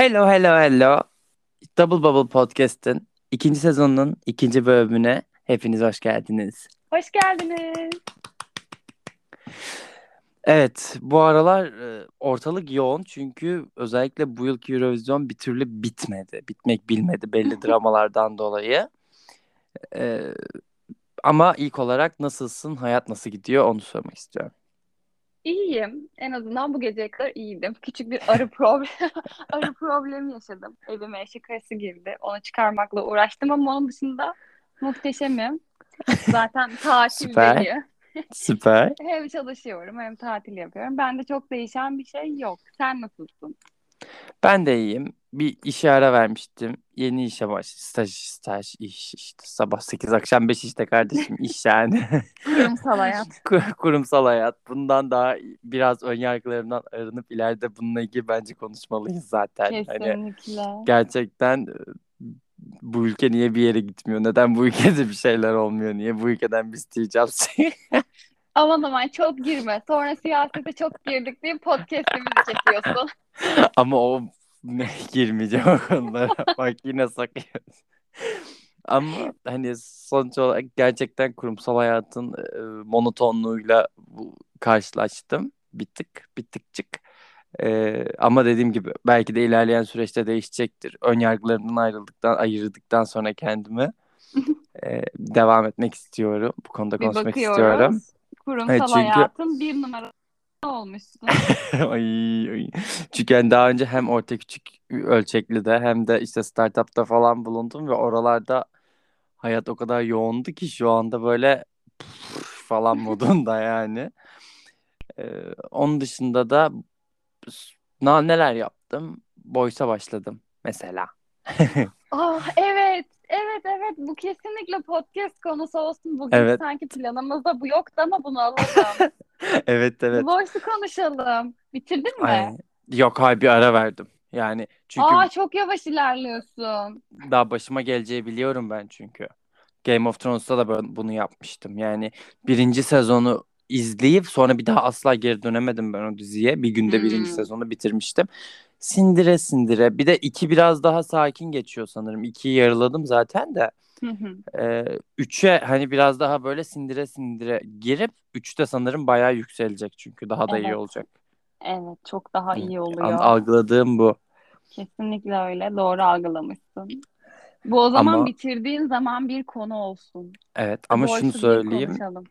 Hello, hello, hello. Double Bubble Podcast'ın ikinci sezonunun ikinci bölümüne hepiniz hoş geldiniz. Hoş geldiniz. Evet, bu aralar e, ortalık yoğun çünkü özellikle bu yılki Eurovision bir türlü bitmedi. Bitmek bilmedi belli dramalardan dolayı. E, ama ilk olarak nasılsın, hayat nasıl gidiyor onu sormak istiyorum. İyiyim. En azından bu geceye kadar iyiydim. Küçük bir arı problem arı problemi yaşadım. Evime eşek arısı girdi. Onu çıkarmakla uğraştım ama onun dışında muhteşemim. Zaten tatil Süper. deli. Süper. Hem çalışıyorum hem tatil yapıyorum. Bende çok değişen bir şey yok. Sen nasılsın? Ben de iyiyim. Bir işe ara vermiştim. Yeni işe baş, staj, staj, iş işte. Sabah 8 akşam 5 işte kardeşim iş yani. Kurumsal hayat. Kur- Kurumsal hayat. Bundan daha biraz ön yargılarımdan arınıp ileride bununla ilgili bence konuşmalıyız zaten. Hani Kesinlikle. gerçekten e, bu ülke niye bir yere gitmiyor? Neden bu ülkede bir şeyler olmuyor? Niye bu ülkeden biz diyeceğiz? Aman aman çok girme. Sonra siyasete çok girdik diye podcast'imizi çekiyorsun. Ama o ne girmeyeceğim o konulara. Bak yine sakıyoruz. Ama hani sonuç olarak gerçekten kurumsal hayatın e, monotonluğuyla bu, karşılaştım. Bir tık, bir tıkçık. E, ama dediğim gibi belki de ilerleyen süreçte değişecektir. Ön yargılarımdan ayrıldıktan, ayırdıktan sonra kendimi e, devam etmek istiyorum. Bu konuda Bir konuşmak istiyorum. Kurumsal Evet, çünkü- hayatın bir numara olmuşsun. Ay, ay. Çünkü yani daha önce hem orta küçük ölçekli de hem de işte startupta falan bulundum ve oralarda hayat o kadar yoğundu ki şu anda böyle falan modunda yani. Ee, onun dışında da neler yaptım? Boysa başladım mesela. Ah evet, evet, evet. Bu kesinlikle podcast konusu olsun. Bugün Evet. sanki planımızda bu yoktu ama bunu alalım. Evet evet. Voice'u konuşalım. Bitirdin mi? Ay, yok hayır bir ara verdim. Yani çünkü Aa çok yavaş ilerliyorsun. daha başıma geleceği biliyorum ben çünkü. Game of Thrones'ta da ben bunu yapmıştım. Yani birinci sezonu izleyip sonra bir daha asla geri dönemedim ben o diziye. Bir günde birinci Hmm. sezonu bitirmiştim. Sindire sindire. Bir de iki biraz daha sakin geçiyor sanırım. İkiyi yarıladım zaten de. Ee, üçe hani biraz daha böyle sindire sindire girip üçte sanırım bayağı yükselecek çünkü daha da iyi Evet. olacak. Evet, çok daha iyi An- oluyor. algıladığım bu. Kesinlikle öyle. Doğru algılamışsın. Bu o zaman Ama- bitirdiğin zaman bir konu olsun. Evet ama şunu Voice'u bir söyleyeyim. konuşalım.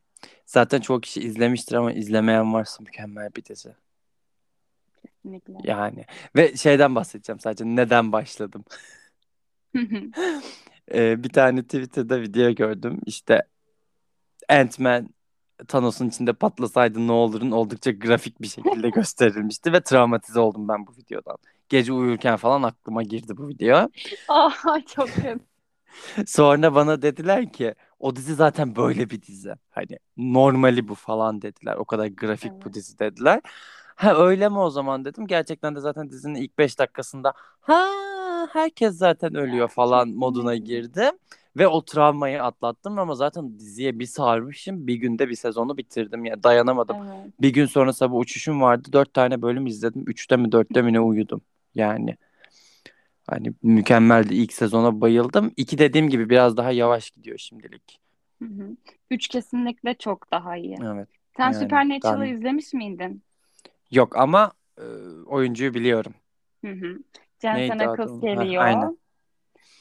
Zaten çoğu kişi izlemiştir ama izlemeyen varsa mükemmel bir dizi. Kesinlikle. Yani ve şeyden bahsedeceğim sadece neden başladım. Ee, bir tane Twitter'da video gördüm. İşte Ant-Man Thanos'un içinde patlasaydı ne olurun oldukça grafik bir şekilde gösterilmişti ve travmatize oldum ben bu videodan. Gece uyurken falan aklıma girdi bu video. Ah çok kötü. Sonra bana dediler ki o dizi zaten böyle bir dizi. Hani normali bu falan dediler. O kadar grafik bu Evet. dizi dediler. Ha öyle mi o zaman dedim. Gerçekten de zaten dizinin ilk 5 dakikasında ha herkes zaten ölüyor falan moduna girdim. Ve o travmayı atlattım ama zaten diziye bir sarmışım. Bir günde bir sezonu bitirdim. Ya dayanamadım. Evet. Bir gün sonra sabah uçuşum vardı. Dört tane bölüm izledim. Üçte mi dörtte mi ne uyudum. Yani hani mükemmeldi. İlk sezona bayıldım. İki dediğim gibi biraz daha yavaş gidiyor şimdilik. Hı hı. Üç kesinlikle çok daha iyi. Evet. Sen Yani Supernatural'ı ben- izlemiş miydin? Yok ama e, oyuncuyu biliyorum. Hı hı. Jensen Ackles geliyor. aynen.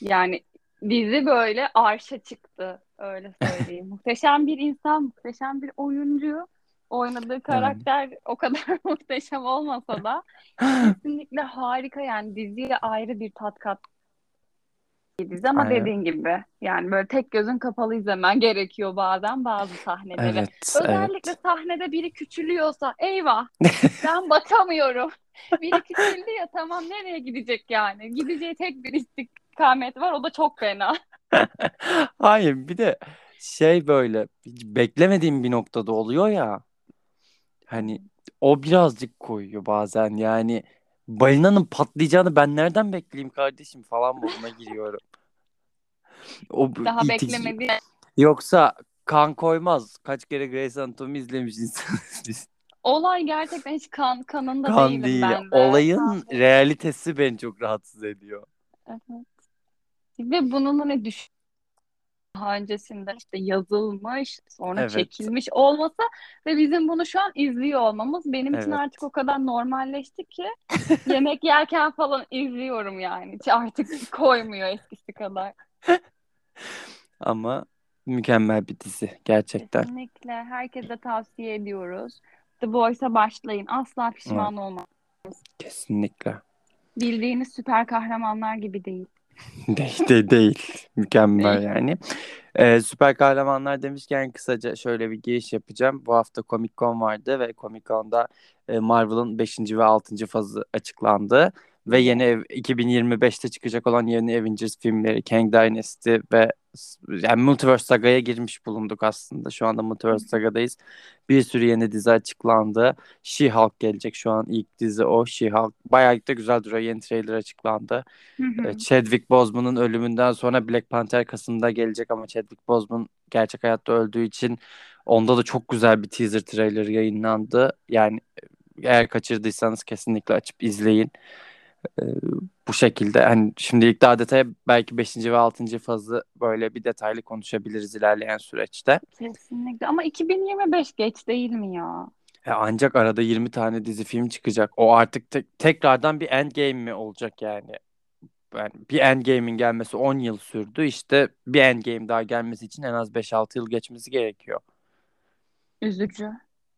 Yani dizi böyle arşa çıktı. Öyle söyleyeyim. Muhteşem bir insan, muhteşem bir oyuncu. Oynadığı karakter o kadar muhteşem olmasa da kesinlikle harika yani diziye ayrı bir tat kat dizi ama Aynen. dediğin gibi yani böyle tek gözün kapalı izlemen gerekiyor bazen bazı sahneleri. Evet, Özellikle evet. sahnede biri küçülüyorsa eyvah ben bakamıyorum. Biri küçüldü ya tamam nereye gidecek yani? Gideceği tek bir istikamet var o da çok fena. Hayır bir de şey böyle beklemediğim bir noktada oluyor ya. Hani o birazcık koyuyor bazen yani balinanın patlayacağını ben nereden bekleyeyim kardeşim falan moduna giriyorum. O Daha itici- beklemediği Yoksa kan koymaz. Kaç kere Grey's Anatomy izlemiş insanız biz. olay gerçekten hiç kan kanında Kan değilim değil. ben de. Olayın Kan realitesi beni çok rahatsız ediyor. Evet. Ve bunun hani düş daha öncesinde işte yazılmış, sonra Evet. çekilmiş olması ve bizim bunu şu an izliyor olmamız benim için Evet. artık o kadar normalleşti ki yemek yerken falan izliyorum yani. Hiç artık koymuyor eskisi kadar. Ama mükemmel bir dizi gerçekten. Kesinlikle herkese tavsiye ediyoruz. The Boys'a başlayın. Asla pişman olmayın. Kesinlikle. Bildiğiniz süper kahramanlar gibi değil. Değil, de, değil. Mükemmel yani. Ee, süper kahramanlar demişken kısaca şöyle bir giriş yapacağım. Bu hafta Comic Con vardı ve Comic Con'da e, Marvel'ın 5. ve 6. fazı açıklandı. Ve yeni ev, 2025'te çıkacak olan yeni Avengers filmleri Kang Dynasty ve yani Multiverse Saga'ya girmiş bulunduk aslında. Şu anda Multiverse Saga'dayız. Bir sürü yeni dizi açıklandı. She-Hulk gelecek şu an ilk dizi o. She-Hulk bayağı da güzel duruyor. Yeni trailer açıklandı. Hı hı. E, Chadwick Boseman'ın ölümünden sonra Black Panther Kasım'da gelecek ama Chadwick Boseman gerçek hayatta öldüğü için onda da çok güzel bir teaser trailer yayınlandı. Yani eğer kaçırdıysanız kesinlikle açıp izleyin. E, bu şekilde hani şimdilik daha detaya belki 5. ve 6. fazı böyle bir detaylı konuşabiliriz ilerleyen süreçte. Kesinlikle. Ama 2025 geç değil mi ya? E, ancak arada 20 tane dizi film çıkacak. O artık te- tekrardan bir Endgame mi olacak yani? Yani bir Endgame'in gelmesi 10 yıl sürdü. İşte bir Endgame daha gelmesi için en az 5-6 yıl geçmesi gerekiyor. Üzücü.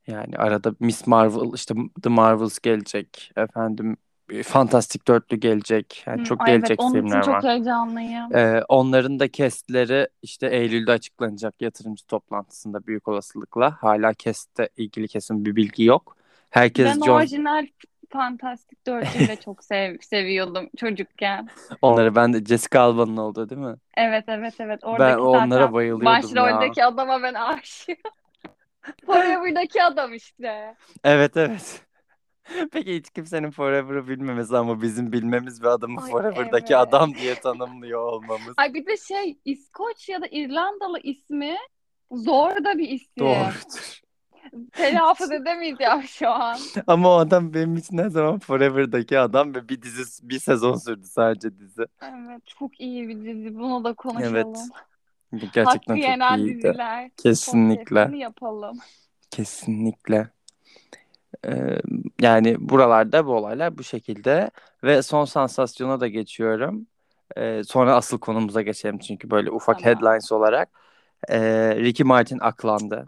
Yani arada Miss Marvel, işte The Marvels gelecek. Efendim Fantastic Dörtlü gelecek. Yani Hı, çok ay evet, gelecek onun için filmler çok var. heyecanlıyım. Ee, onların da castleri işte Eylül'de açıklanacak yatırımcı toplantısında büyük olasılıkla. Hala castle ilgili kesin bir bilgi yok. Herkes Ben John orijinal Fantastic Dörtlü'yü de çok sev seviyordum çocukken. onları ben de Jessica Alba'nın oldu değil mi? Evet evet evet. Ben Oradaki onlara zaten bayılıyordum başroldeki ya. adama ben aşığım. Forever'daki adam işte. Evet evet. Peki hiç kimsenin Forever'ı bilmemesi ama bizim bilmemiz ve adamı Ay Forever'daki evet. adam diye tanımlıyor olmamız. Ay bir de şey İskoç ya da İrlandalı ismi zor da bir isim. Doğrudur. Telaffuz edemeyeceğim şu an. Ama o adam benim için her zaman Forever'daki adam ve bir dizi bir sezon sürdü sadece dizi. Evet çok iyi bir dizi. Bunu da konuşalım. Evet. Hakkı Gerçekten çok yenen iyiydi. diziler. Kesinlikle. Podcast'ini yapalım. Kesinlikle. Ee, yani buralarda bu olaylar bu şekilde ve son sansasyona da geçiyorum. Ee, sonra asıl konumuza geçelim çünkü böyle ufak Tamam. headlines olarak. Ee, Ricky Martin aklandı.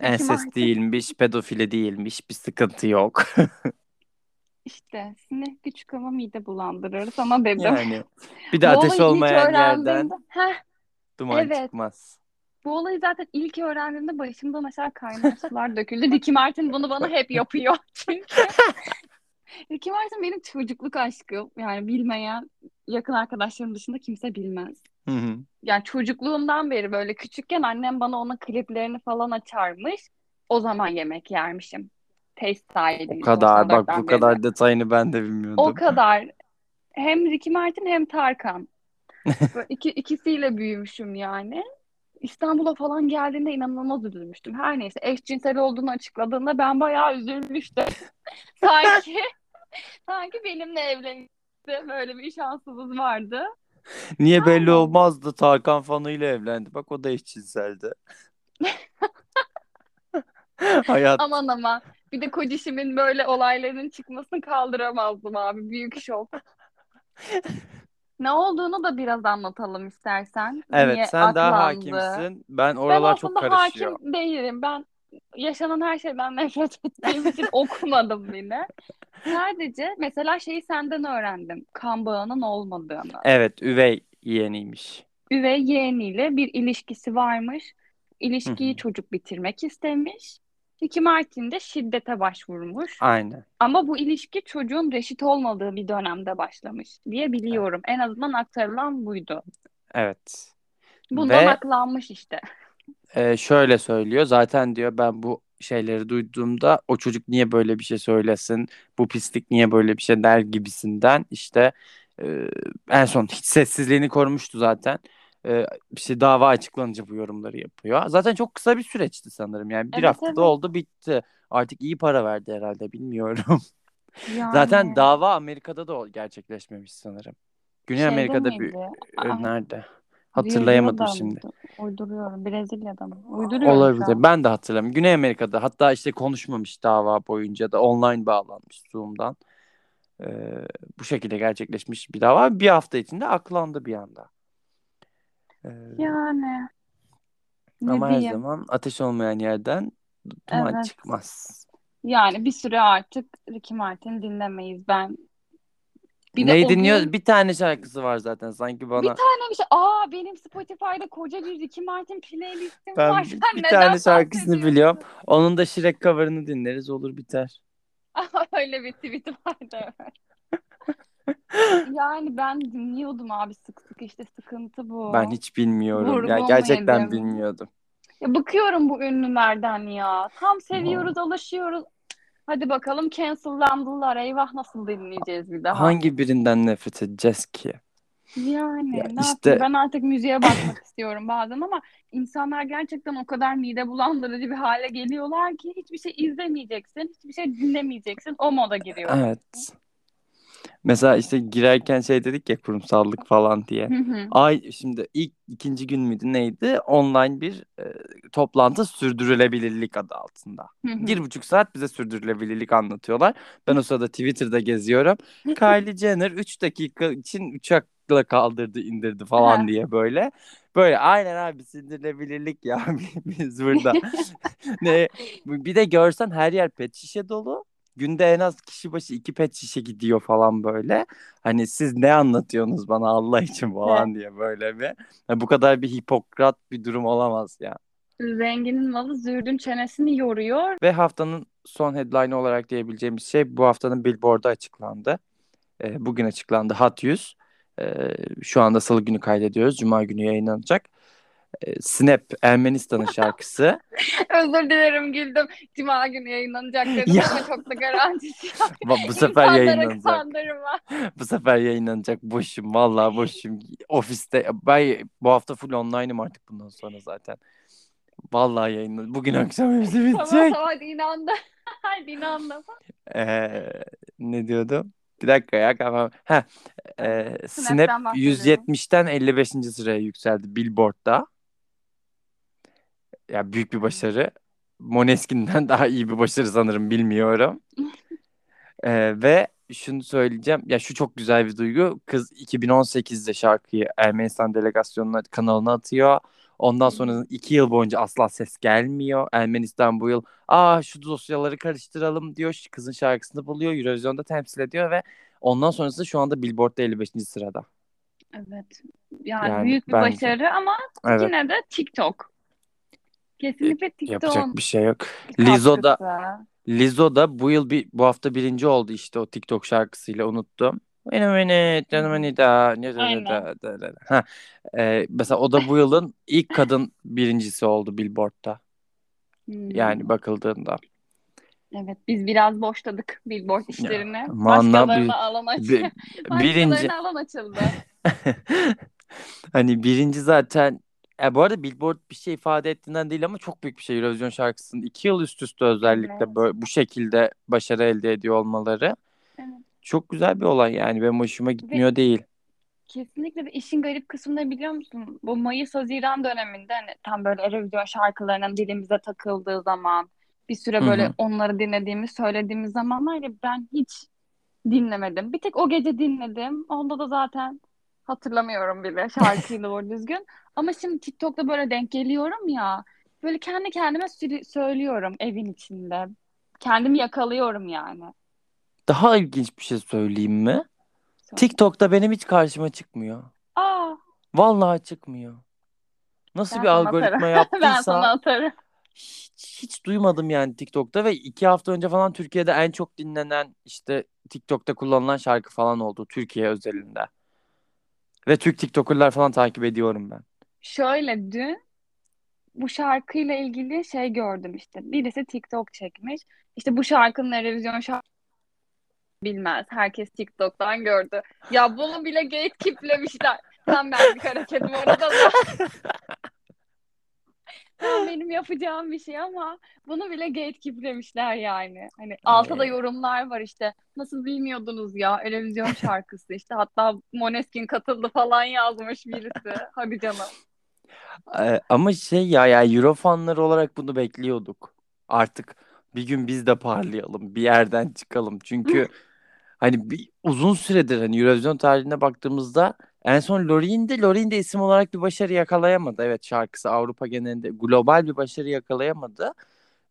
Ricky Ensest Martin. değilmiş, pedofili değilmiş, bir sıkıntı yok. İşte sinek küçük ama mide bulandırır sana dedim. Yani bir de Bu ateş olayı ilk olmayan yerden heh, duman Evet. çıkmaz. Bu olayı zaten ilk öğrendiğimde başımdan aşağı kaynar sular döküldü. Ricky Martin bunu bana hep yapıyor çünkü. Ricky Martin benim çocukluk aşkım. Yani bilmeyen yakın arkadaşlarım dışında kimse bilmez. Hı hı. Yani çocukluğumdan beri böyle küçükken annem bana onun kliplerini falan açarmış. O zaman yemek yermişim. Taste O kadar bak 94'ten bu beri. kadar detayını ben de O bilmiyordum. kadar. Hem Ricky Martin hem Tarkan. İki, ikisiyle büyümüşüm yani. İstanbul'a falan geldiğinde inanılmaz üzülmüştüm. Her neyse eşcinsel olduğunu açıkladığında ben bayağı üzülmüştüm. Sanki sanki benimle evlenmişti. Böyle bir şansımız vardı. Niye belli olmazdı Tarkan fanıyla evlendi. Bak o da eşcinseldi. Hayat Aman aman. Bir de kocişimin böyle olayların çıkmasını kaldıramazdım abi. Büyük şok. Ne olduğunu da biraz anlatalım istersen. Evet Niye sen daha aklandı? hakimsin. Ben Ben oralar çok aslında karışıyor. hakim değilim. Ben yaşanan her şeyden nefret ettiğim için okumadım bile. Sadece mesela şeyi senden öğrendim. Kan bağının olmadığını. Evet üvey yeğeniymiş. Üvey yeğeniyle bir ilişkisi varmış. İlişkiyi çocuk bitirmek istemiş. Ricky Martin de şiddete başvurmuş. Aynen. Ama bu ilişki çocuğun reşit olmadığı bir dönemde başlamış diye biliyorum. En azından aktarılan buydu. Evet. Bundan Ve aklanmış işte. e, şöyle söylüyor. Zaten diyor ben bu şeyleri duyduğumda o çocuk niye böyle bir şey söylesin? Bu pislik niye böyle bir şey der gibisinden işte e, en son hiç sessizliğini korumuştu zaten. E, işte dava açıklanınca bu yorumları yapıyor. Zaten çok kısa bir süreçti sanırım. Yani bir Evet, haftada evet. oldu bitti. Artık iyi para verdi herhalde bilmiyorum. Yani Zaten dava Amerika'da da gerçekleşmemiş sanırım. Güney şeyde Amerika'da bir miydi? e, nerede? Hatırlayamadım şimdi. Uyduruyorum. Brezilya'da mı? Uyduruyorum Olabilir. Ben de hatırlamıyorum. Güney Amerika'da hatta işte konuşmamış dava boyunca da online bağlanmış Zoom'dan. Ee, bu şekilde gerçekleşmiş bir dava. Bir hafta içinde aklandı bir anda. Ee, Yani ne ama her diyeyim? zaman ateş olmayan yerden duman Evet. çıkmaz. Yani bir süre artık Ricky Martin dinlemeyiz. Ben bir Neyi dinliyor? gün Bir tane şarkısı var zaten sanki bir bana. tane bir şey. Aa benim Spotify'da koca bir Ricky Martin playlistim Ben var. bir, Sen bir neden tane şarkısını biliyorum. Onun da Shrek cover'ını dinleriz olur biter. Öyle bir tweet vardı. Yani ben dinliyordum abi sık sık işte sıkıntı bu. Ben hiç bilmiyorum. Ya Vurgun gerçekten yedim. bilmiyordum. Ya bıkıyorum bu ünlülerden ya. Tam seviyoruz, alışıyoruz. Hadi bakalım cancellandılar. Eyvah nasıl dinleyeceğiz bir daha? Hangi birinden nefret edeceğiz ki? Yani Ya ne işte yapayım? Ben artık müziğe bakmak istiyorum bazen ama insanlar gerçekten o kadar mide bulandırıcı bir hale geliyorlar ki hiçbir şey izlemeyeceksin, hiçbir şey dinlemeyeceksin. O moda giriyorum. evet. Mesela işte girerken şey dedik ya kurumsallık falan diye. Hı hı. Ay şimdi ilk ikinci gün müydü neydi? Online bir e, toplantı sürdürülebilirlik adı altında. Hı hı. Bir buçuk saat bize sürdürülebilirlik anlatıyorlar. Ben o sırada Twitter'da geziyorum. Kylie Jenner 3 dakika için uçakla kaldırdı indirdi falan diye böyle. Böyle aynen abi sürdürülebilirlik ya biz burada. ne bir de görsen her yer pet şişe dolu. Günde en az kişi başı iki pet şişe gidiyor falan böyle. Hani siz ne anlatıyorsunuz bana Allah için falan diye böyle bir. Ya bu kadar bir hipokrat bir durum olamaz ya. Zenginin malı zürdün çenesini yoruyor. Ve haftanın son headline olarak diyebileceğimiz şey bu haftanın Billboard'da açıklandı. Ee, bugün açıklandı Hot 100. Ee, şu anda salı günü kaydediyoruz. Cuma günü yayınlanacak. Ee, Snap Ermenistan'ın şarkısı. Özür dilerim güldüm. Cuma günü yayınlanacak dedim Ya. ama çok da garantisi yok. Bu sefer yayınlanacak. kandırma. Bu sefer yayınlanacak. Boşum. Vallahi boşum. Ofiste. Ben bu hafta full online'ım artık bundan sonra zaten. Vallahi yayınlanacak. Bugün akşam hepsi Tamam bitecek. tamam hadi inandım. Hadi inandım. Ee, ne diyordum? Bir dakika ya kafam. Heh, e, Snap Snap'ten bahsediyorum. 170'ten 55. sıraya yükseldi Billboard'da. Ya büyük bir başarı. Måneskin'den daha iyi bir başarı sanırım bilmiyorum. Ee, ve şunu söyleyeceğim. Ya şu çok güzel bir duygu. Kız 2018'de şarkıyı Ermenistan delegasyonuna kanalına atıyor. Ondan sonra iki yıl boyunca asla ses gelmiyor. Ermenistan bu yıl aa şu dosyaları karıştıralım diyor. Kızın şarkısını buluyor. Eurovision'da temsil ediyor ve ondan sonrası şu anda Billboard'da 55. sırada. Evet. Yani, Yani büyük bir bence- başarı ama Evet. yine de TikTok. Kesinlikle TikTok. Yapacak bir şey yok. Lizzo da katkısı. Lizzo da bu yıl bir bu hafta birinci oldu işte o TikTok şarkısıyla unuttum. Beni beni canım beni da ne da da da. Ha. Ee, mesela o da bu yılın ilk kadın birincisi oldu Billboard'da. Hmm. Yani bakıldığında. Evet biz biraz boşladık Billboard işlerini. ne Başkalarına yapayım? alan açıldı. Bi- birinci alan açıldı. hani birinci zaten ya bu arada Billboard bir şey ifade ettiğinden değil ama çok büyük bir şey Eurovision şarkısının iki yıl üst üste özellikle Evet. böyle, bu şekilde başarı elde ediyor olmaları Evet. çok güzel bir olay yani benim hoşuma gitmiyor değil. Kesinlikle ve işin garip kısmı ne biliyor musun? Bu Mayıs-Haziran döneminde hani tam böyle Eurovision şarkılarının dilimize takıldığı zaman bir süre böyle hı. onları dinlediğimiz, söylediğimiz zamanlar ben hiç dinlemedim. Bir tek o gece dinledim. Onda da zaten hatırlamıyorum bile şarkıyı doğru düzgün. Ama şimdi TikTok'ta böyle denk geliyorum ya. Böyle kendi kendime sü- söylüyorum evin içinde. Kendimi yakalıyorum yani. Daha ilginç bir şey söyleyeyim mi? TikTok'ta benim hiç karşıma çıkmıyor. Aa, Vallahi çıkmıyor. Nasıl ben bir sana algoritma atarım. Ben yaptıysa sana atarım. hiç, hiç duymadım yani TikTok'ta ve iki hafta önce falan Türkiye'de en çok dinlenen işte TikTok'ta kullanılan şarkı falan oldu Türkiye özelinde. Ve Türk TikToker'lar falan takip ediyorum ben. Şöyle dün bu şarkıyla ilgili şey gördüm işte. Birisi TikTok çekmiş. İşte bu şarkının Eurovision şarkı bilmez. Herkes TikTok'tan gördü. Ya bunu bile gatekeeplemişler. Tam benlik hareket bu arada da. Tam benim yapacağım bir şey ama bunu bile gatekeeplemişler yani. Hani altta da Ee, yorumlar var işte. Nasıl bilmiyordunuz ya Eurovision şarkısı işte. Hatta Måneskin katıldı falan yazmış birisi. Hadi canım. Ama şey ya yani Euro fanları olarak bunu bekliyorduk. Artık bir gün biz de parlayalım, bir yerden çıkalım. Çünkü hani bir, uzun süredir hani Eurovision tarihine baktığımızda en son Lorine'de Loreen isim olarak bir başarı yakalayamadı. Evet şarkısı Avrupa genelinde global bir başarı yakalayamadı.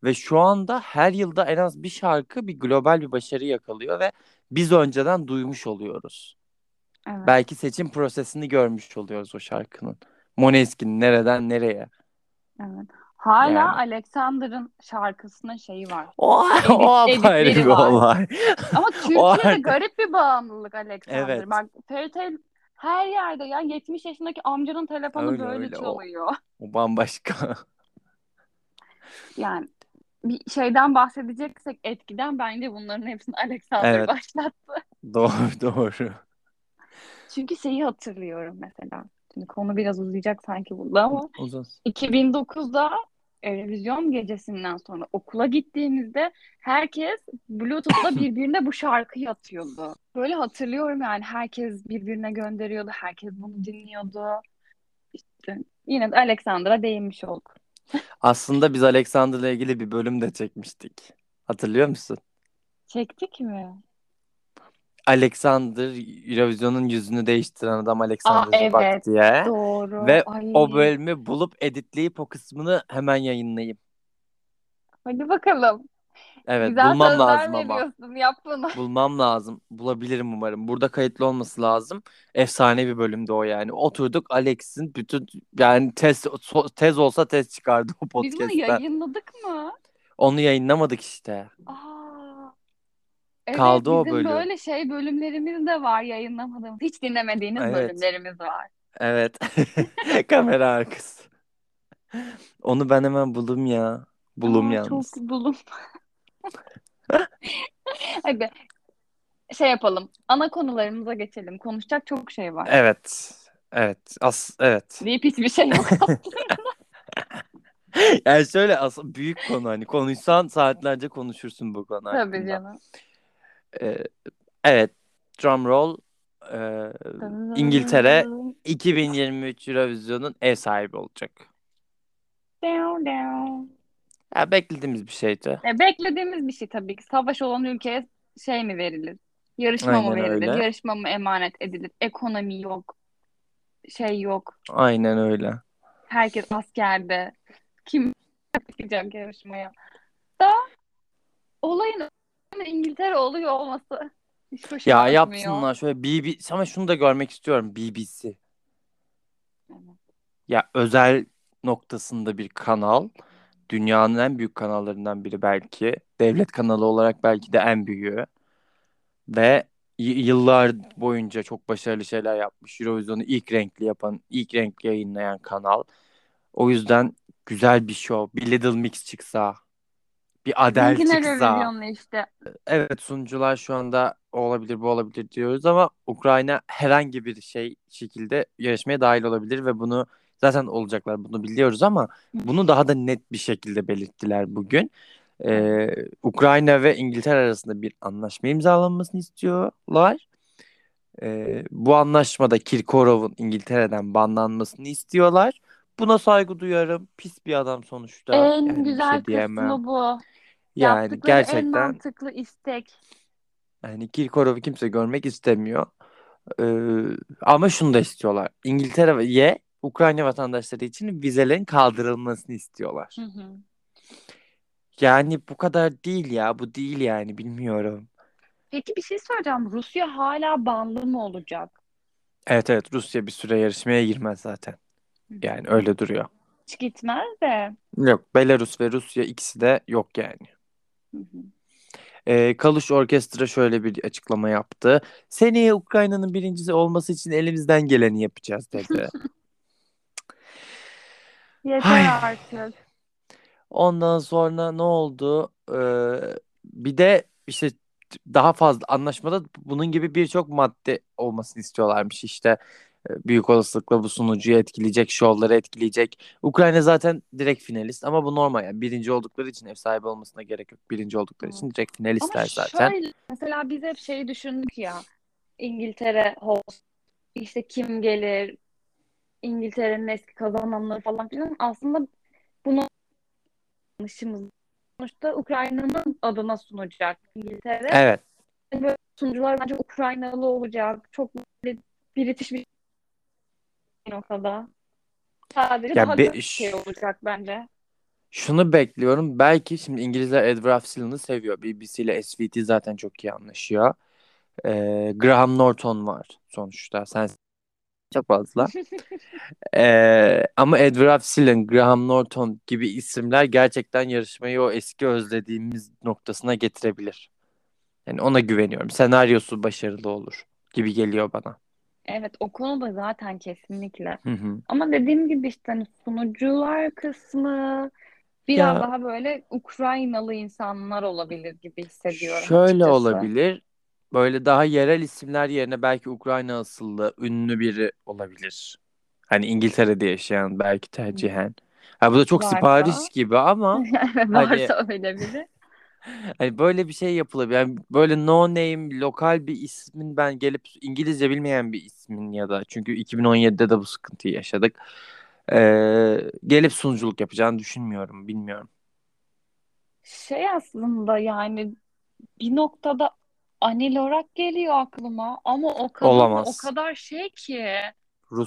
Ve şu anda her yılda en az bir şarkı bir global bir başarı yakalıyor ve biz önceden duymuş oluyoruz. Evet. Belki seçim prosesini görmüş oluyoruz o şarkının. Måneskin nereden nereye? Evet. Hala Yani. Alexander'ın şarkısının şeyi var. O, Edit- o apayrı editleri bir var. olay. Ama O Türkiye'de garip bir bağımlılık Alexander. Evet. Bak Tail her yerde ya 70 yaşındaki amcanın telefonu Öyle, böyle öyle. O- çalıyor. O bambaşka. Yani bir şeyden bahsedeceksek etkiden bence bunların hepsini Alexander Evet. başlattı. Doğru doğru. Çünkü şeyi hatırlıyorum mesela. Şimdi konu biraz uzayacak sanki burada ama Uzun. 2009'da Eurovision gecesinden sonra okula gittiğimizde herkes Bluetooth'la birbirine bu şarkıyı atıyordu. Böyle hatırlıyorum yani herkes birbirine gönderiyordu, herkes bunu dinliyordu. İşte yine de Alexander'a değinmiş olduk. Aslında biz Alexander'la ilgili bir bölüm de çekmiştik. Hatırlıyor musun? Çektik mi? Alexander Eurovision'un yüzünü değiştiren adam Alexander evet. Rybak diye. Doğru. Ve Ay. o bölümü bulup editleyip o kısmını hemen yayınlayayım. Hadi bakalım. Evet Güzel bulmam lazım ama. Yap bunu. Bulmam lazım. Bulabilirim umarım. Burada kayıtlı olması lazım. Efsane bir bölümde o yani. Oturduk Alex'in bütün yani tez so- tez olsa tez çıkardı o Biz bunu yayınladık mı? Onu yayınlamadık işte. Aa. Evet, Kaldı o bizim bölüm. böyle şey bölümlerimiz de var yayınlamadığımız. Hiç dinlemediğiniz Evet. bölümlerimiz var. Evet. Kamera arkası. Onu ben hemen bulum ya. Bulum Aa, yalnız. Çok bulum. Hadi şey yapalım. Ana konularımıza geçelim. Konuşacak çok şey var. Evet. Evet. As evet. Deyip hiçbir şey yok. Yani şöyle aslında büyük konu hani konuşsan saatlerce konuşursun bu konu Tabii hakkında. canım. Ee, evet. Drum roll. Ee, İngiltere 2023 Eurovision'un ev sahibi olacak. Down, down. Ya beklediğimiz bir şeydi. E, beklediğimiz bir şey tabii ki. Savaş olan ülkeye şey mi verilir? Yarışma mı Aynen verilir? öyle. Yarışma mı emanet edilir? Ekonomi yok. Şey yok. Aynen öyle. Herkes askerde. Kim çıkacak yarışmaya? Da olayın İngiltere oluyor olması hiç hoşuma Ya gitmiyor. yapsınlar şöyle BBC ama şunu da görmek istiyorum BBC. Evet. Ya özel noktasında bir kanal. Dünyanın en büyük kanallarından biri belki. Devlet kanalı olarak belki de en büyüğü. Ve y- yıllar boyunca çok başarılı şeyler yapmış. Eurovision'u ilk renkli yapan, ilk renkli yayınlayan kanal. O yüzden güzel bir show. Bir Little Mix çıksa. Bir Adele Bizimkiler çıksa. İşte. Evet sunucular şu anda o olabilir bu olabilir diyoruz ama Ukrayna herhangi bir şey şekilde yarışmaya dahil olabilir ve bunu zaten olacaklar bunu biliyoruz ama bunu daha da net bir şekilde belirttiler bugün. Ee, Ukrayna ve İngiltere arasında bir anlaşma imzalanmasını istiyorlar. Ee, bu anlaşmada Kirkorov'un İngiltere'den banlanmasını istiyorlar. Buna saygı duyarım. Pis bir adam sonuçta. En Yani bir güzel şey diyemem. kısmı bu. Yani Yaptıkları en gerçekten mantıklı istek. Yani Kirkorov'u kimse görmek istemiyor. Ee, ama şunu da istiyorlar. İngiltere'ye Ukrayna vatandaşları için vizelerin kaldırılmasını istiyorlar. Hı hı. Yani bu kadar değil ya. Bu değil yani bilmiyorum. Peki bir şey soracağım. Rusya hala banlı mı olacak? Evet evet Rusya bir süre yarışmaya girmez zaten. Yani öyle duruyor. Hiç gitmez de. Yok Belarus ve Rusya ikisi de yok yani. Hı hı. Ee, Kaluş Orkestra şöyle bir açıklama yaptı. Seneye Ukrayna'nın birincisi olması için elimizden geleni yapacağız dedi. Yeter Ay. artık. Ondan sonra ne oldu? Ee, bir de işte daha fazla anlaşmada bunun gibi birçok madde olmasını istiyorlarmış işte. Büyük olasılıkla bu sunucuyu etkileyecek, şovları etkileyecek. Ukrayna zaten direkt finalist ama bu normal yani. Birinci oldukları için ev sahibi olmasına gerek yok. Birinci oldukları için direkt Ama finalistler zaten. şöyle mesela biz hep şeyi düşündük ya İngiltere host işte kim gelir İngiltere'nin eski kazananları falan filan aslında bunu yanlışımız sonuçta Ukrayna'nın adına sunacak İngiltere. Evet. Böyle sunucular bence Ukraynalı olacak. Çok böyle British bir noktada. Sadece Ya daha be- bir şey olacak bence. Şunu bekliyorum. Belki şimdi İngilizler Edward Sillon'u seviyor. BBC ile SVT zaten çok iyi anlaşıyor. Ee, Graham Norton var sonuçta. Sen çok fazla. Ee, ama Edward Sillon, Graham Norton gibi isimler gerçekten yarışmayı o eski özlediğimiz noktasına getirebilir. Yani ona güveniyorum. Senaryosu başarılı olur gibi geliyor bana. Evet o konuda zaten kesinlikle. Hı hı. Ama dediğim gibi işte hani sunucular kısmı biraz Ya daha böyle Ukraynalı insanlar olabilir gibi hissediyorum şöyle açıkçası. olabilir. Böyle daha yerel isimler yerine belki Ukrayna asıllı ünlü biri olabilir. Hani İngiltere'de yaşayan belki tercihen. Ha bu da çok sipariş Varsa gibi ama hani varsa öyle biri. Hani böyle bir şey yapılabilir. Yani böyle no name lokal bir ismin ben gelip İngilizce bilmeyen bir ismin ya da çünkü 2017'de de bu sıkıntıyı yaşadık. Ee, gelip sunuculuk yapacağını düşünmüyorum. Bilmiyorum. Şey aslında yani bir noktada Anil Orak geliyor aklıma ama o kadın da o Olamaz. kadar şey ki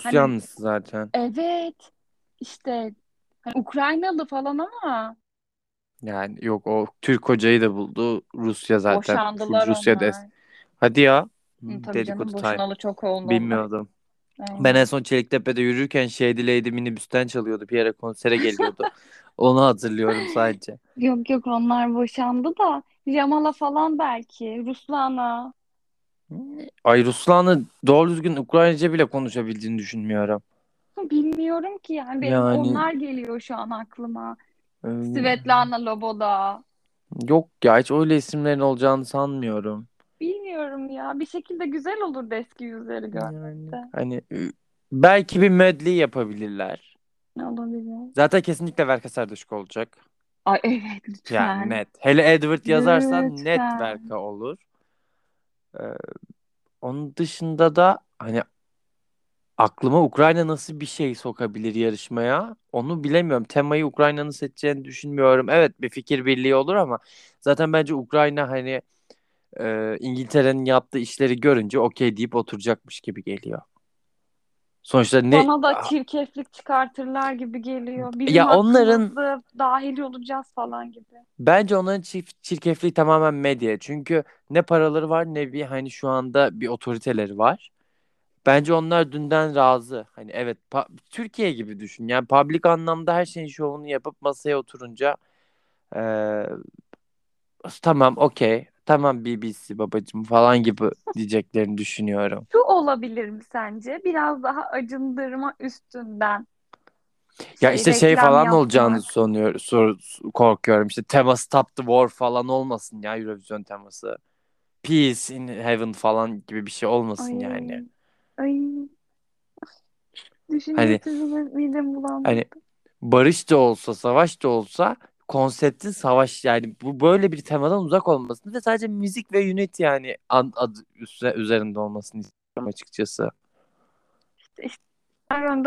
hani yanlısı zaten. evet işte hani Ukraynalı falan ama Yani yok o Türk hocayı da buldu. Rusya zaten. Boşandılar Rusya des. Hadi ya. Hı, Hmm, tabii canım Dedikodu time. boşanalı çok oldu. Bilmiyordum. Ben en son Çeliktepe'de yürürken Shady Lady minibüsten çalıyordu. Bir yere konsere geliyordu. Onu hatırlıyorum sadece. Yok yok onlar boşandı da Jamala falan belki Ruslana Ay Ruslan'ı doğru düzgün Ukraynaca bile konuşabildiğini düşünmüyorum. bilmiyorum ki yani benim Yani onlar geliyor şu an aklıma. Svetlana Loboda yok ya hiç öyle isimlerin olacağını sanmıyorum. bilmiyorum ya bir şekilde güzel olurdu eski yüzleri görmek Yani de. hani belki bir medley yapabilirler. Ne olabilir? Zaten kesinlikle Verka Serduşko olacak. Ay evet Yani lütfen. net. Hele Edward yazarsan net Lütfen. Verka olur. Ee, onun dışında da hani aklıma Ukrayna nasıl bir şey sokabilir yarışmaya? Onu bilemiyorum. Temayı Ukrayna'nın seçeceğini düşünmüyorum. Evet bir fikir birliği olur ama zaten bence Ukrayna hani e, İngiltere'nin yaptığı işleri görünce okey deyip oturacakmış gibi geliyor. Sonuçta ne Bana da çirkeflik çıkartırlar gibi geliyor. Bizim ya onların dahil olacağız falan gibi. bence onların çift çirkefliği tamamen medya. Çünkü ne paraları var ne bir hani şu anda bir otoriteleri var. Bence onlar dünden razı. Hani evet Türkiye gibi düşün. Yani public anlamda her şeyin şovunu yapıp masaya oturunca eee, tamam okey tamam BBC babacığım falan gibi diyeceklerini düşünüyorum. Şu olabilir mi sence? Biraz daha acındırma üstünden Ya şey işte şey falan olacağını yapmak. sanıyorum, sor, korkuyorum. İşte tema Stop the War falan olmasın ya Eurovision teması. Peace in Heaven falan gibi bir şey olmasın yani. Ay, ay Hani düşünce midem bulandı. hani barış da olsa, savaş da olsa konseptin savaş yani bu böyle bir temadan uzak olmasını ve sadece müzik ve unit yani ad, adı üstüne, üzerinde olmasını istiyorum açıkçası. İşte, işte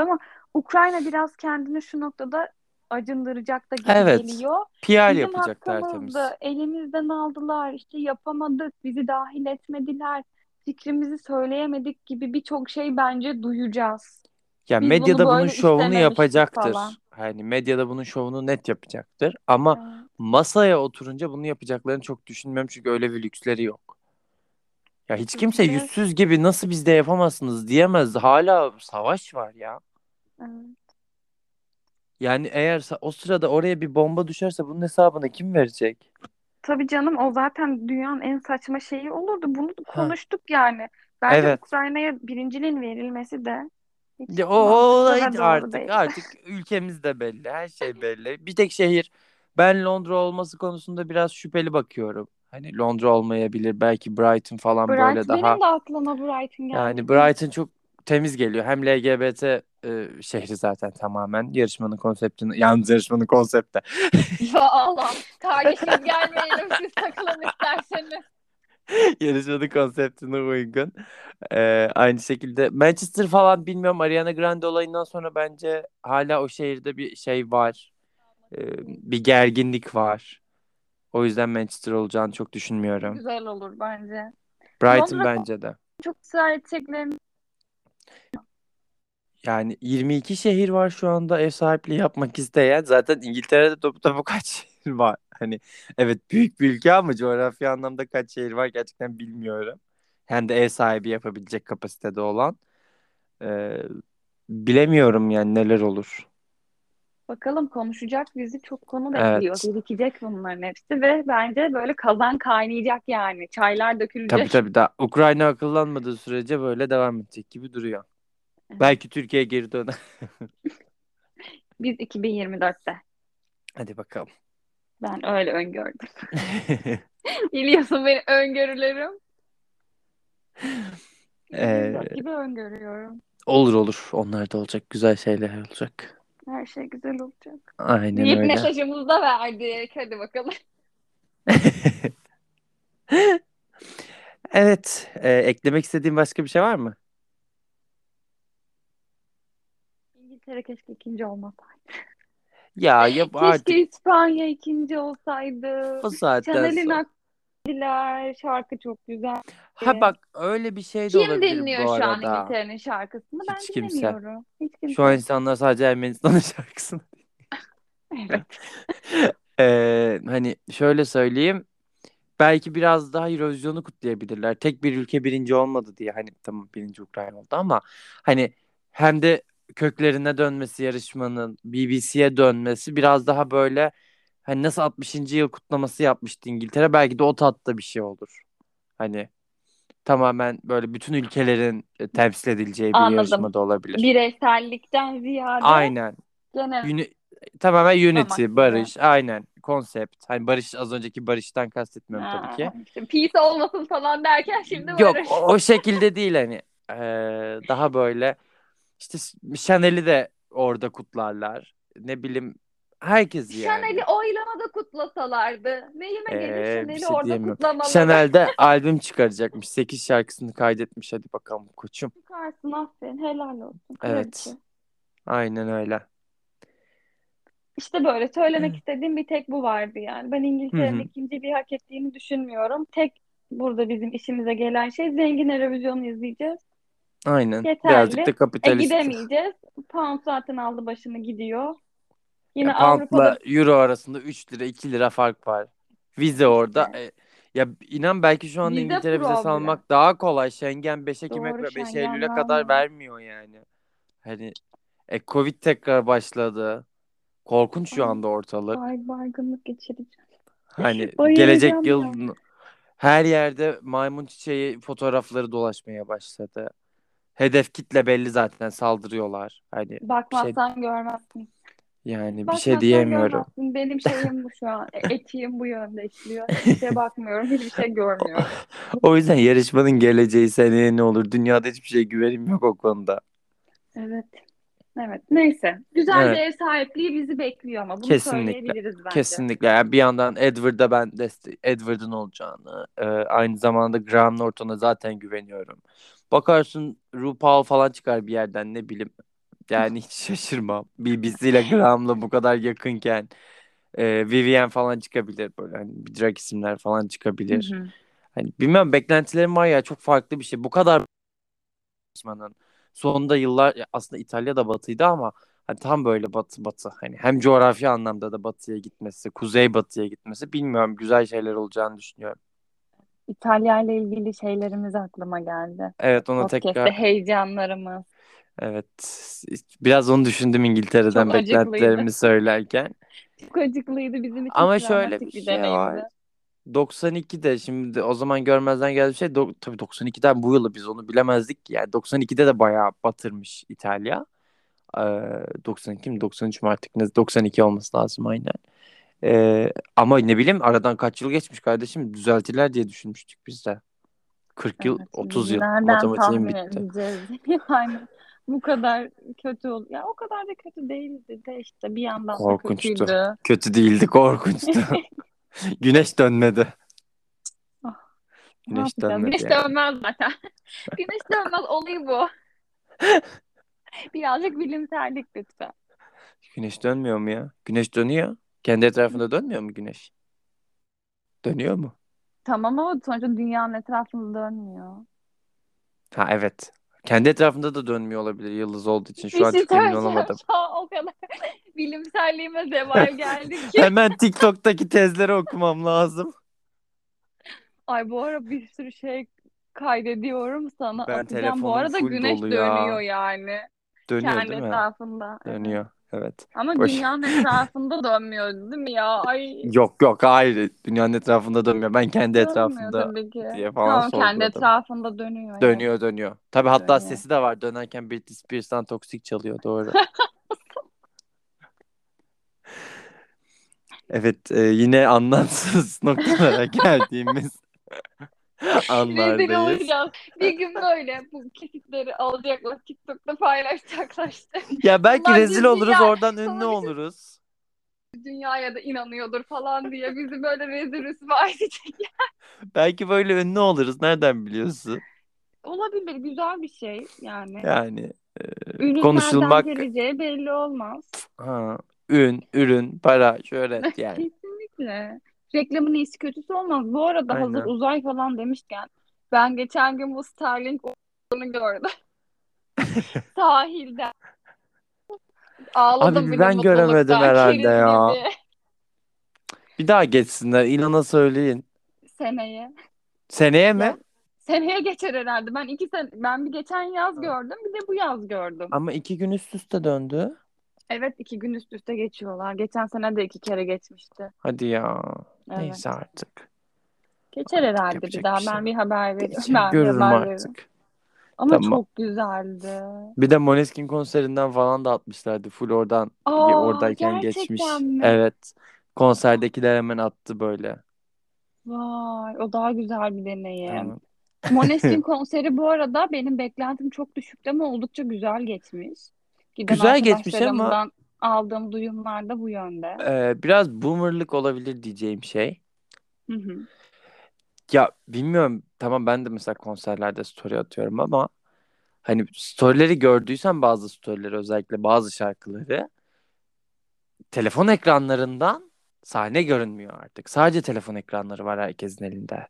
ama Ukrayna biraz kendini şu noktada acındıracak da gibi Evet. geliyor. PR Bizim yapacak tertemiz. elimizden aldılar, işte yapamadık, bizi dahil etmediler, fikrimizi söyleyemedik gibi birçok şey bence duyacağız. Ya Biz medyada bunu bunun şovunu yapacaktır. falan. Hani medyada bunun şovunu net yapacaktır. Ama Evet. masaya oturunca bunu yapacaklarını çok düşünmüyorum çünkü öyle bir lüksleri yok. Ya hiç kimse Biraz yüzsüz gibi nasıl biz de yapamazsınız diyemez. Hala savaş var ya. evet. Yani eğer o sırada oraya bir bomba düşerse bunun hesabını kim verecek? Tabii canım o zaten dünyanın en saçma şeyi olurdu. Bunu konuştuk yani. Bence evet. Ukrayna'ya birinciliğin verilmesi de hiç Ya o, o mantıklı olay doğru artık değil. artık ülkemiz de belli. Her şey belli. Bir tek şehir ben Londra olması konusunda biraz şüpheli bakıyorum. Hani Londra olmayabilir. Belki Brighton falan böyle Bright daha benim de aklıma Brighton yani geldi. Brighton çok temiz geliyor. Hem LGBT e, şehri zaten tamamen yarışmanın konseptini yalnız yarışmanın konsepti. Ya Allah. Kardeşim gelmeyelim siz takılın isterseniz. yarışmanın konseptine uygun. Ee, aynı şekilde Manchester falan bilmiyorum Ariana Grande olayından sonra bence hala o şehirde bir şey var. Ee, bir gerginlik var. O yüzden Manchester olacağını çok düşünmüyorum. Güzel olur bence. Brighton Londra- bence de. Çok ısrar edeceklerini Yani 22 şehir var şu anda ev sahipliği yapmak isteyen. Zaten İngiltere'de topu topu kaç şehir var? Hani evet büyük bir ülke ama coğrafi anlamda kaç şehir var gerçekten bilmiyorum. Hem de ev sahibi yapabilecek kapasitede olan. Ee, bilemiyorum yani neler olur. bakalım konuşacak bizi çok konu Evet. bekliyor. Birikecek bunların hepsi ve bence böyle kazan kaynayacak yani. Çaylar dökülecek. Tabii tabii da Ukrayna akıllanmadığı sürece böyle devam edecek gibi duruyor. Belki Türkiye geri döner. Biz 2024'te. Hadi bakalım. Ben öyle öngördüm. Biliyorsun benim öngörülerim. Ee, 2024 gibi öngörüyorum. olur olur. Onlar da olacak. Güzel şeyler olacak. Her şey güzel olacak. Aynen Deyip öyle. mesajımızı da verdik. Hadi bakalım. Evet. e, eklemek istediğin başka bir şey var mı? İngiltere keşke ikinci olmasaydı. Ya yap artık Keşke İspanya ikinci olsaydı. bu saatten Chanel'in sonra. Şarkı çok güzel. Ha bak öyle bir şey de Kim olabilir dinliyor bu şu an. İngiltere'nin şarkısını? Ben Hiç kimse. dinlemiyorum. Hiç kimse. Şu an insanlar sadece Ermenistan'ın şarkısını. Evet. Ee, hani şöyle söyleyeyim. Belki biraz daha Eurovision'u kutlayabilirler. Tek bir ülke birinci olmadı diye. Hani tamam birinci Ukrayna oldu ama hani hem de köklerine dönmesi yarışmanın BBC'ye dönmesi biraz daha böyle hani nasıl 60. yıl kutlaması yapmıştı İngiltere belki de o tatta bir şey olur. Hani tamamen böyle bütün ülkelerin e, temsil edileceği bir Anladım. yarışma da olabilir. Bireysellikten ziyade Aynen. genel Uni- tamamen unity, Amaçlı. barış, aynen konsept. Hani barış az önceki barıştan kastetmiyorum tabii ki. Ha, işte peace olmasın falan derken şimdi Yok barış. o, o şekilde değil hani. Ee, daha böyle işte Chanel'i de orada kutlarlar. Ne bileyim herkes yani. Chanel'i oylamada kutlasalardı. Neyime gelir Ee, Chanel'i şey orada diyemiyorum. kutlamaları. Chanel de albüm çıkaracakmış. 8 şarkısını kaydetmiş. Hadi bakalım koçum. Çıkarsın aferin helal olsun. Evet. kraliçe. Aynen öyle. İşte böyle söylemek istediğim bir tek bu vardı yani. Ben İngiltere'nin Hı hı. ikinci bir hak ettiğini düşünmüyorum. Tek burada bizim işimize gelen şey zengin Eurovision'u izleyeceğiz. Aynen. Yeterli. Birazcık da E kapitalist. gidemeyeceğiz. Pound zaten aldı başını gidiyor. Yine Ya Pound'la Avrupa'da Euro arasında 3 lira 2 lira fark var. Vize orada. E, ya inan belki şu anda Vize İngiltere vizesi almak daha kolay. Schengen 5 Ekim ve 5 Schengen Eylül'e kadar vermiyor. yani. Hani e, Covid tekrar başladı. Korkunç şu anda ortalık. Ay baygınlık geçireceğim. Hani Bayılacağım gelecek ya. yıl her yerde maymun çiçeği fotoğrafları dolaşmaya başladı. Hedef kitle belli zaten saldırıyorlar. Hani şey Bakmazsan görmezsin. yani bir şey diyemiyorum. görmezsin. Benim şeyim bu şu an. E, Etiğim bu yönde işliyor. Hiçbir şeye bakmıyorum. Hiçbir şey görmüyorum. O yüzden yarışmanın geleceği seneye ne olur? Dünyada hiçbir şeye güvenim yok o konuda. Evet. Evet. Neyse. Güzel Evet. bir ev sahipliği bizi bekliyor ama bunu Kesinlikle. söyleyebiliriz bence. Kesinlikle. Yani bir yandan Edward'a ben deste Edward'ın olacağını, e, aynı zamanda Graham Norton'a zaten güveniyorum. Bakarsın RuPaul falan çıkar bir yerden ne bileyim. Yani hiç şaşırmam. BBC ile Graham'la bu kadar yakınken e, Vivienne falan çıkabilir böyle hani bir drag isimler falan çıkabilir. hı. Hani bilmem beklentilerim var ya çok farklı bir şey. Bu kadar yarışmanın sonunda yıllar aslında İtalya da batıydı ama hani tam böyle batı batı hani hem coğrafi anlamda da batıya gitmesi, kuzey batıya gitmesi bilmiyorum güzel şeyler olacağını düşünüyorum. İtalya ile ilgili şeylerimiz aklıma geldi. Evet ona Podcast'te tekrar heyecanlarımız. evet biraz onu düşündüm İngiltere'den Çok acıklıydı. beklentilerimi söylerken. Çok acıklıydı bizim için Ama şöyle bir bir şey var. deneyimdi. 92'de şimdi o zaman görmezden geldi bir şey. Do- tabii 92'den bu yılı biz onu bilemezdik ki. Yani 92'de de bayağı batırmış İtalya. Ee, 92 mi 93 mü artık ne 92 olması lazım aynen. Ee, ama ne bileyim aradan kaç yıl geçmiş kardeşim düzeltirler diye düşünmüştük biz de. 40 yıl, Evet, 30 biz yıl matematiğim bitti. Yani bu kadar kötü ol. Ya o kadar da kötü değildi de işte bir yandan da Korkunçtu. kötüydü. Kötü değildi, korkunçtu. Güneş dönmedi. Ah, Ne Güneş dönmedi Güneş yani. dönmez zaten. Güneş dönmez olayı bu. Birazcık bilimsellik lütfen. Güneş dönmüyor mu ya? Güneş dönüyor. Kendi etrafında dönmüyor mu güneş? Dönüyor mu? Tamam ama sonuçta dünyanın etrafında dönmüyor. Ha evet. Kendi etrafında da dönmüyor olabilir yıldız olduğu için. Şu an şey çok emin söyleyeceğim. olamadım. Şu an o kadar bilimselliğime zeval geldi ki. Hemen TikTok'taki tezleri okumam lazım. Ay bu ara bir sürü şey kaydediyorum sana Ben atacağım. Bu telefonum arada full güneş dolu ya. dönüyor yani. Dönüyor Kendi değil mi? etrafında. Dönüyor. Evet. Ama Boş. dünyanın etrafında dönmüyor değil mi ya? Ay Yok yok hayır. Dünyanın etrafında dönmüyor. Ben kendi dönmüyor etrafında tabii ki. diye falan Tamam kendi sorguladım. etrafında dönüyor. Dönüyor dönüyor. Tabii hatta Dönüyor. sesi de var. Dönerken Britney Spears'tan Toksik çalıyor. Doğru. Evet e, yine anlamsız noktalara geldiğimiz Rezil anlardayız. olacağız. Bir gün böyle bu kesitleri alacaklar. TikTok'ta paylaşacaklar işte. Ya belki Bunlar rezil oluruz dünya- oradan ünlü Sonra oluruz. Dünyaya da inanıyordur falan diye bizi böyle rezil rüsva edecek. Belki böyle ünlü oluruz. Nereden biliyorsun? Olabilir. Güzel bir şey yani. Yani Ünün konuşulmak- nereden geleceği belli olmaz. ha, ün, ürün, para, şöhret yani. Kesinlikle. Reklamın iyisi kötüsü olmaz. Bu arada hazır Aynen. uzay falan demişken ben geçen gün bu Starlink olduğunu gördüm. Sahilde. Ağladım Abi ben göremedim herhalde ya. gibi. Bir daha geçsinler. İnana söyleyin. Seneye. Seneye mi? Ya, seneye geçer herhalde. Ben iki sene, ben bir geçen yaz gördüm, bir de bu yaz gördüm. Ama iki gün üst üste döndü. Evet, iki gün üst üste geçiyorlar. Geçen sene de iki kere geçmişti. Hadi ya. Evet. Neyse artık. Geçer herhalde Yapacak bir daha. bir şey Ben bir haber veririm. Geçer, Ben görürüm haber veririm. artık. Ama Tamam. çok güzeldi. Bir de Måneskin konserinden falan da atmışlardı. Full oradan Aa, oradayken geçmiş. mi? Evet. Konserdekiler hemen attı böyle. Vay, o daha güzel bir deneyim. Tamam. Måneskin konseri bu arada benim beklentim çok düşüktü ama oldukça güzel geçmiş. Giden Güzel geçmiş ama- aldığım duyumlar da bu yönde. Ee, biraz boomerlık olabilir diyeceğim şey. Hı hı. Ya bilmiyorum tamam ben de mesela konserlerde story atıyorum ama hani storyleri gördüysen bazı storyleri özellikle bazı şarkıları telefon ekranlarından sahne görünmüyor artık. Sadece telefon ekranları var herkesin elinde.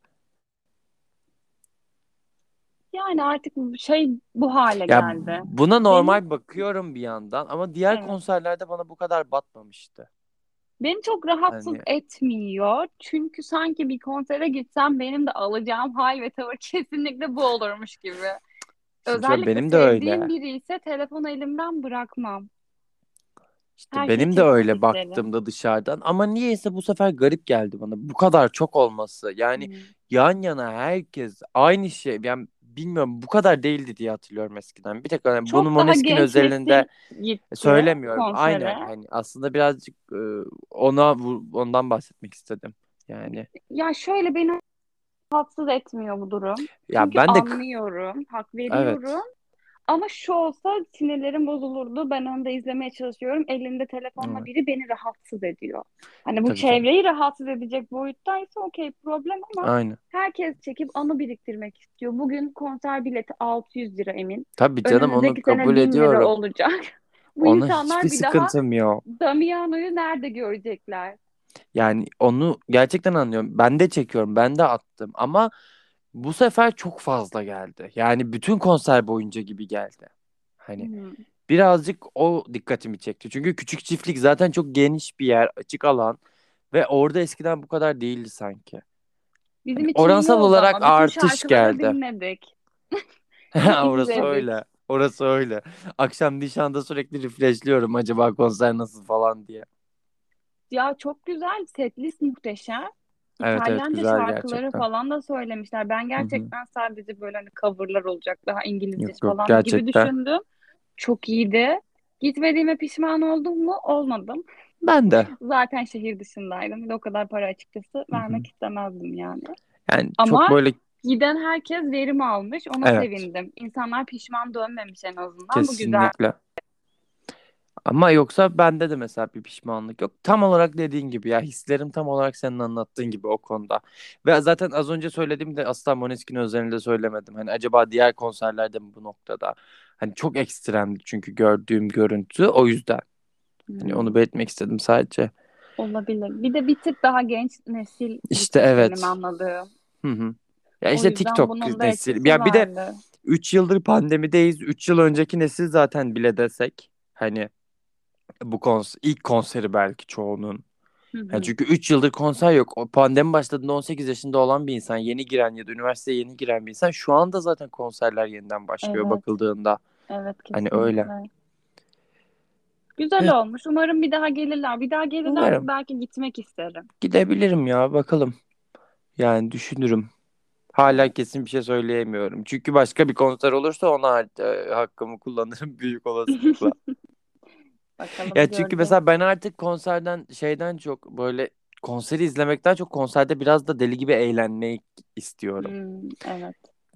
Yani artık şey bu hale Ya geldi. buna normal bakıyorum bir yandan ama diğer Evet. konserlerde bana bu kadar batmamıştı. Beni çok rahatsız Hani- etmiyor. Çünkü sanki bir konsere gitsem benim de alacağım hal ve tavır kesinlikle bu olurmuş gibi. Şimdi Özellikle benim de öyle. biri ise telefonu elimden bırakmam. İşte Her şey benim de öyle isterim. baktığımda dışarıdan ama niyeyse bu sefer garip geldi bana. Bu kadar çok olması. Yani Hmm. yan yana herkes aynı şey. Yani bilmiyorum bu kadar değildi diye hatırlıyorum eskiden. Bir tek hani Çok bunu genç özelinde söylemiyorum. konsere. Aynen. Hani aslında birazcık e, ona ondan bahsetmek istedim. Yani Ya şöyle beni rahatsız etmiyor bu durum. ya Çünkü ben de anlıyorum, hak veriyorum. Ama şu olsa sinirlerim bozulurdu. Ben onu da izlemeye çalışıyorum. Elinde telefonla Evet. biri beni rahatsız ediyor. Hani bu Tabii, çevreyi rahatsız edecek boyuttaysa okey problem ama aynen. herkes çekip anı biriktirmek istiyor. Bugün konser bileti 600 lira emin. Tabii canım onu Önümüzdeki sene kabul 1000 lira ediyorum. olacak. Bu Ona insanlar hiçbir bir daha sıkıntım yok. Damiano'yu nerede görecekler? Yani onu gerçekten anlıyorum. Ben de çekiyorum. Ben de attım. Ama bu sefer çok fazla geldi. Yani bütün konser boyunca gibi geldi. Hani Hmm. birazcık o dikkatimi çekti. Çünkü küçük çiftlik zaten çok geniş bir yer, açık alan. Ve orada eskiden bu kadar değildi sanki. Bizim Hani için oransal olarak ama artış geldi. dinledik. Orası öyle. Orası öyle. Akşam nişanda sürekli refreshliyorum acaba konser nasıl falan diye. Ya çok güzel. Setlist muhteşem. Evet evet İtalyanca güzel şarkıları gerçekten. falan da söylemişler. Ben gerçekten sadece böyle hani coverlar olacak daha İngilizce Yok yok falan gibi gerçekten. düşündüm. Çok iyiydi. Gitmediğime pişman oldum mu? Olmadım. Ben de. Zaten şehir dışındaydım. Bir de o kadar para açıkçası vermek istemezdim yani. Yani Ama çok böyle giden herkes verim almış. Ona Evet. sevindim. İnsanlar pişman dönmemiş en azından. Bu güzel. Ama yoksa bende de mesela bir pişmanlık yok. Tam olarak dediğin gibi ya hislerim tam olarak senin anlattığın gibi o konuda. Ve zaten az önce söylediğimde asla Måneskin özelinde söylemedim. Hani acaba diğer konserlerde mi bu noktada? Hani çok ekstremdi çünkü gördüğüm görüntü o yüzden. Hani Hmm, onu belirtmek istedim sadece. olabilir. Bir de bir tık daha genç nesil İşte evet. benim anladığım. Hı hı. Ya işte TikTok nesil. Ya bir de vardı. 3 yıldır pandemideyiz. 3 yıl önceki nesil zaten bile desek hani bu kons ilk konseri belki çoğunun. Hı Yani çünkü 3 yıldır konser yok. O pandemi başladığında 18 yaşında olan bir insan, yeni giren ya da üniversiteye yeni giren bir insan şu anda zaten konserler yeniden başlıyor Evet. bakıldığında. Evet Hani öyle. kesinlikle. Güzel Evet, olmuş. Umarım bir daha gelirler. Bir daha gelirlerse umarım. belki gitmek isterim. Gidebilirim ya bakalım. Yani düşünürüm. Hala kesin bir şey söyleyemiyorum. Çünkü başka bir konser olursa ona e, hakkımı kullanırım büyük olasılıkla. Bakalım Ya çünkü göreceğiz. mesela ben artık konserden şeyden çok böyle konseri izlemekten çok konserde biraz da deli gibi eğlenmeyi istiyorum. Hmm, evet.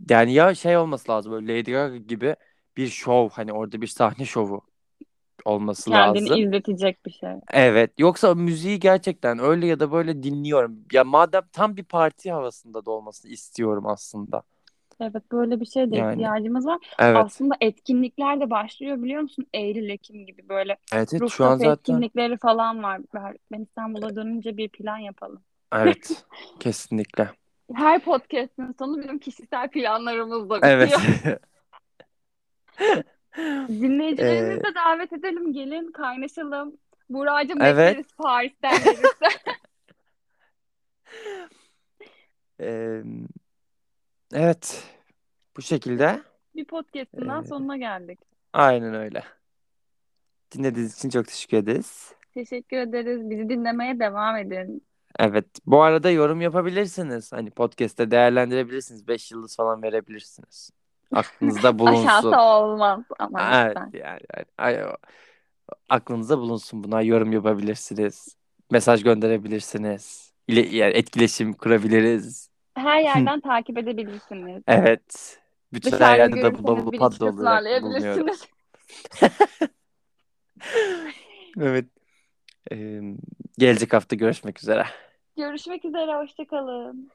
Yani ya şey olması lazım böyle Lady Gaga gibi bir şov hani orada bir sahne şovu olması Kendini lazım. izletecek bir şey. Evet. Yoksa müziği gerçekten öyle ya da böyle dinliyorum. Ya madem tam bir parti havasında da olmasını istiyorum aslında. Evet böyle bir şeye de Yani ihtiyacımız var. evet. Aslında etkinlikler de başlıyor biliyor musun? Eylül, Ekim gibi böyle Evet, evet şu an zaten etkinlikleri falan var. Ben İstanbul'a dönünce bir plan yapalım. evet kesinlikle. Her podcast'in sonu bizim kişisel planlarımızla Evet. bitiyor. Dinleyicilerimizi Ee, de davet edelim. Gelin kaynaşalım. Buracığım evet. bekleriz Paris'ten gelirse. Ee, evet. Bu şekilde. Bir podcast'ın daha Ee, sonuna geldik. aynen öyle. Dinlediğiniz için çok teşekkür ederiz. Teşekkür ederiz. Bizi dinlemeye devam edin. Evet. Bu arada yorum yapabilirsiniz. Hani podcast'te değerlendirebilirsiniz. 5 yıldız falan verebilirsiniz. Aklınızda bulunsun. Aşağısı olmaz ama Evet lütfen. yani, yani ay- aklınızda bulunsun buna. Yorum yapabilirsiniz. Mesaj gönderebilirsiniz. İle, yani etkileşim kurabiliriz. Her yerden takip edebilirsiniz. Evet. Bütün her Dışarıda yerde double görürseniz double bir pad içki olarak bulunuyorum. Evet. Ee, gelecek hafta görüşmek üzere. Görüşmek üzere. Hoşçakalın.